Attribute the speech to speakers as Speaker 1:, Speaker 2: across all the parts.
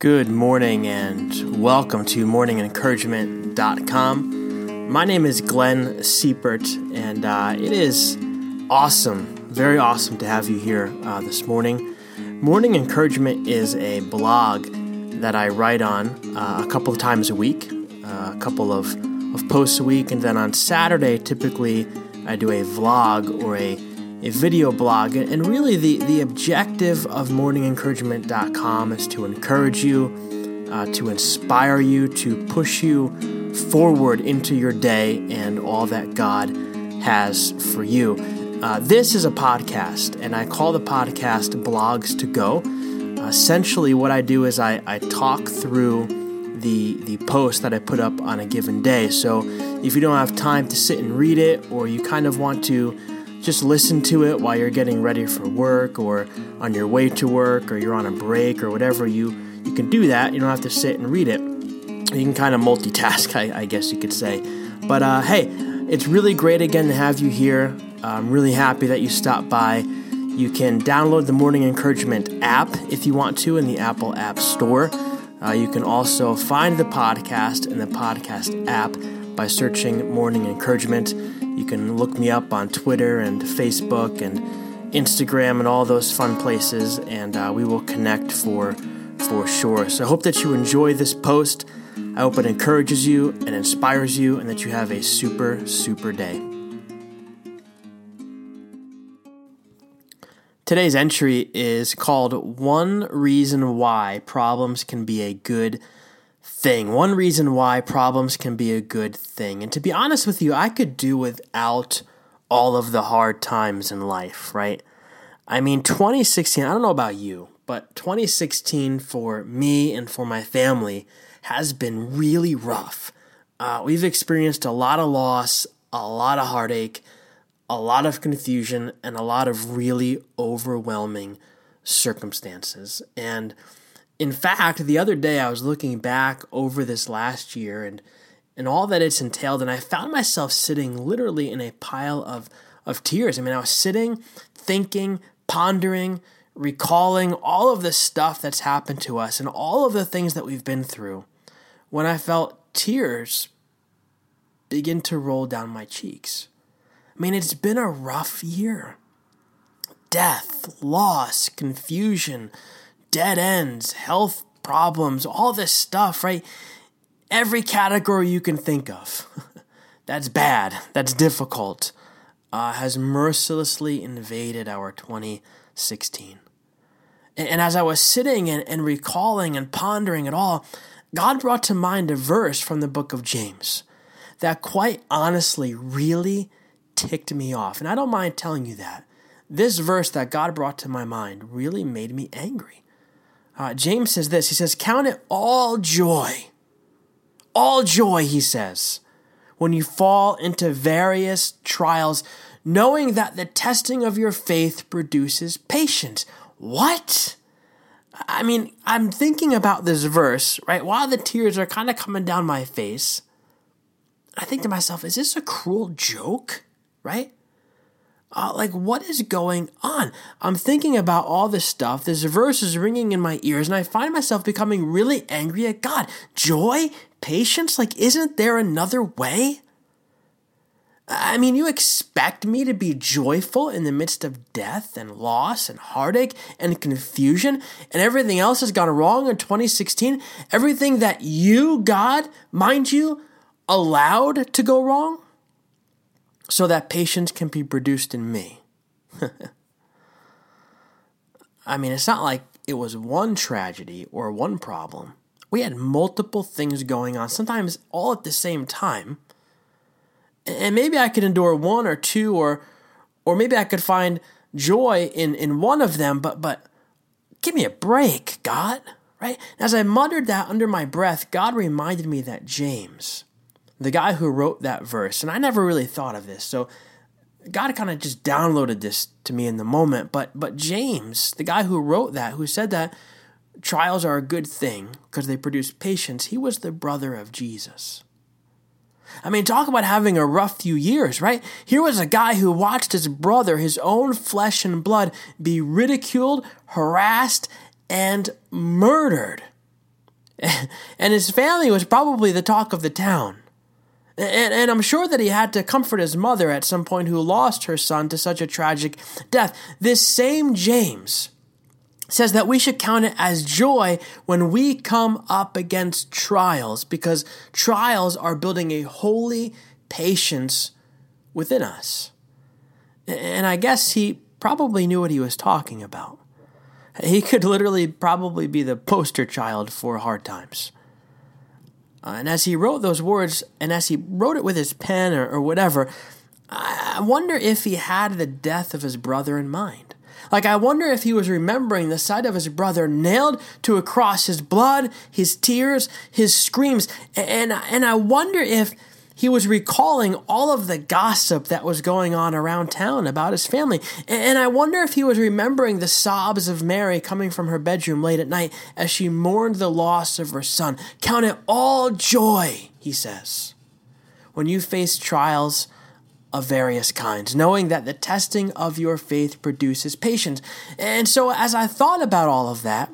Speaker 1: Good morning and welcome to morningencouragement.com. My name is Glenn Siepert, and uh, it is awesome, very awesome to have you here uh, this morning. Morning Encouragement is a blog that I write on uh, a couple of times a week, uh, a couple of, of posts a week, and then on Saturday, typically, I do a vlog or a a video blog. And really, the, the objective of morningencouragement.com is to encourage you, uh, to inspire you, to push you forward into your day and all that God has for you. Uh, this is a podcast, and I call the podcast Blogs to Go. Essentially, what I do is I, I talk through the the post that I put up on a given day. So if you don't have time to sit and read it, or you kind of want to just listen to it while you're getting ready for work or on your way to work or you're on a break or whatever. You you can do that. You don't have to sit and read it. You can kind of multitask, I, I guess you could say. But uh, hey, it's really great again to have you here. I'm really happy that you stopped by. You can download the Morning Encouragement app if you want to in the Apple App Store. Uh, you can also find the podcast in the podcast app by searching Morning Encouragement. You can look me up on Twitter and Facebook and Instagram and all those fun places, and uh, we will connect for for sure. So I hope that you enjoy this post. I hope it encourages you and inspires you, and that you have a super super day. Today's entry is called One Reason Why Problems Can Be a Good thing. One reason why problems can be a good thing. And to be honest with you, I could do without all of the hard times in life, right? I mean, 2016, I don't know about you, but 2016 for me and for my family has been really rough. Uh, we've experienced a lot of loss, a lot of heartache, a lot of confusion, and a lot of really overwhelming circumstances. And in fact, the other day I was looking back over this last year and and all that it's entailed, and I found myself sitting literally in a pile of of tears. I mean, I was sitting, thinking, pondering, recalling all of the stuff that's happened to us and all of the things that we've been through when I felt tears begin to roll down my cheeks. I mean, it's been a rough year. Death, loss, confusion, dead ends, health problems, all this stuff, right? Every category you can think of. that's bad, that's difficult, uh, has mercilessly invaded our 2016. And, and as I was sitting and, and recalling and pondering it all, God brought to mind a verse from the book of James that quite honestly really ticked me off. And I don't mind telling you that. This verse that God brought to my mind really made me angry. Uh, James says this He says, Count it all joy. All joy, he says, when you fall into various trials, knowing that the testing of your faith produces patience. What? I mean, I'm thinking about this verse, right? While the tears are kind of coming down my face, I think to myself, is this a cruel joke? Right? Uh, like, what is going on? I'm thinking about all this stuff. This verse is ringing in my ears, and I find myself becoming really angry at God. Joy? Patience? Like, isn't there another way? I mean, you expect me to be joyful in the midst of death and loss and heartache and confusion and everything else has gone wrong in 2016? Everything that you, God, mind you, allowed to go wrong? So that patience can be produced in me. I mean, it's not like it was one tragedy or one problem. We had multiple things going on, sometimes all at the same time. And maybe I could endure one or two or or maybe I could find joy in in one of them, but but give me a break, God, right? As I muttered that under my breath, God reminded me that James the guy who wrote that verse, and I never really thought of this. So God kind of just downloaded this to me in the moment. But but James, the guy who wrote that, who said that trials are a good thing because they produce patience, he was the brother of Jesus. I mean, talk about having a rough few years, right? Here was a guy who watched his brother, his own flesh and blood, be ridiculed, harassed, and murdered and his family was probably the talk of the town. And, and, I'm sure that he had to comfort his mother at some point who lost her son to such a tragic death. This same James says that we should count it as joy when we come up against trials because trials are building a holy patience within us. And I guess he probably knew what he was talking about. He could literally probably be the poster child for hard times. Uh, and as he wrote those words, and as he wrote it with his pen or, or whatever, I wonder if he had the death of his brother in mind. Like, I wonder if he was remembering the sight of his brother nailed to a cross, his blood, his tears, his screams. And, and I wonder if he was recalling all of the gossip that was going on around town about his family. And I wonder if he was remembering the sobs of Mary coming from her bedroom late at night as she mourned the loss of her son. Count it all joy, he says, when you face trials of various kinds, knowing that the testing of your faith produces patience. And so, as I thought about all of that,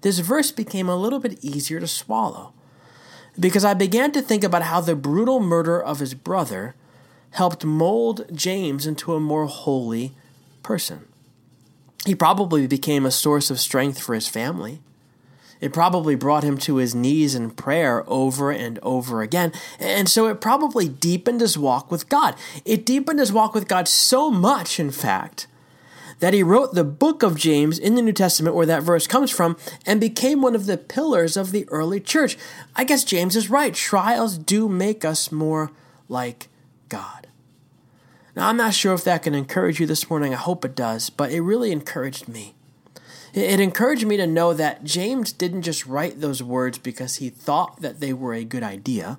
Speaker 1: this verse became a little bit easier to swallow because I began to think about how the brutal murder of his brother helped mold James into a more holy person. He probably became a source of strength for his family. It probably brought him to his knees in prayer over and over again. And so it probably deepened his walk with God. It deepened his walk with God so much, in fact, that he wrote the book of James in the New Testament, where that verse comes from, and became one of the pillars of the early church. I guess James is right. Trials do make us more like God. Now, I'm not sure if that can encourage you this morning. I hope it does, but it really encouraged me. It encouraged me to know that James didn't just write those words because he thought that they were a good idea,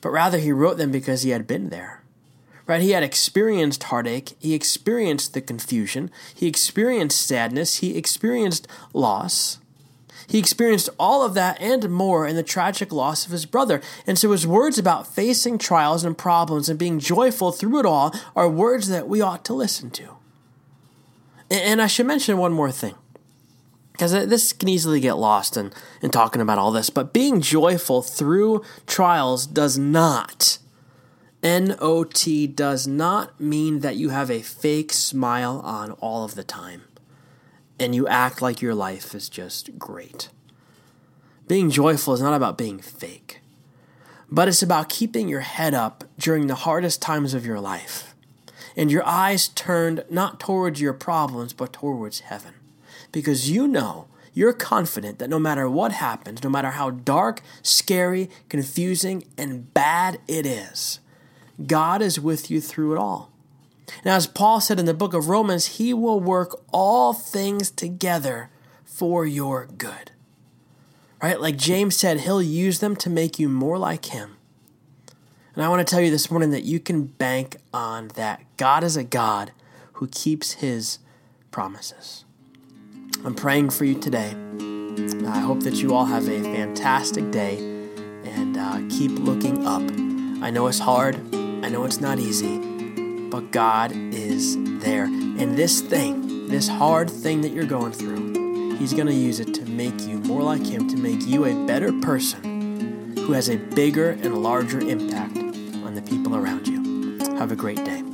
Speaker 1: but rather he wrote them because he had been there right? He had experienced heartache, he experienced the confusion, he experienced sadness, he experienced loss. He experienced all of that and more in the tragic loss of his brother. And so his words about facing trials and problems and being joyful through it all are words that we ought to listen to. And I should mention one more thing because this can easily get lost in, in talking about all this. But being joyful through trials does not NOT does not mean that you have a fake smile on all of the time and you act like your life is just great. Being joyful is not about being fake, but it's about keeping your head up during the hardest times of your life and your eyes turned not towards your problems but towards heaven. Because you know, you're confident that no matter what happens, no matter how dark, scary, confusing, and bad it is, God is with you through it all. Now, as Paul said in the book of Romans, he will work all things together for your good. Right? Like James said, he'll use them to make you more like him. And I want to tell you this morning that you can bank on that. God is a God who keeps his promises. I'm praying for you today. I hope that you all have a fantastic day and uh, keep looking up. I know it's hard. I know it's not easy, but God is there. And this thing, this hard thing that you're going through, He's going to use it to make you more like Him, to make you a better person who has a bigger and larger impact on the people around you. Have a great day.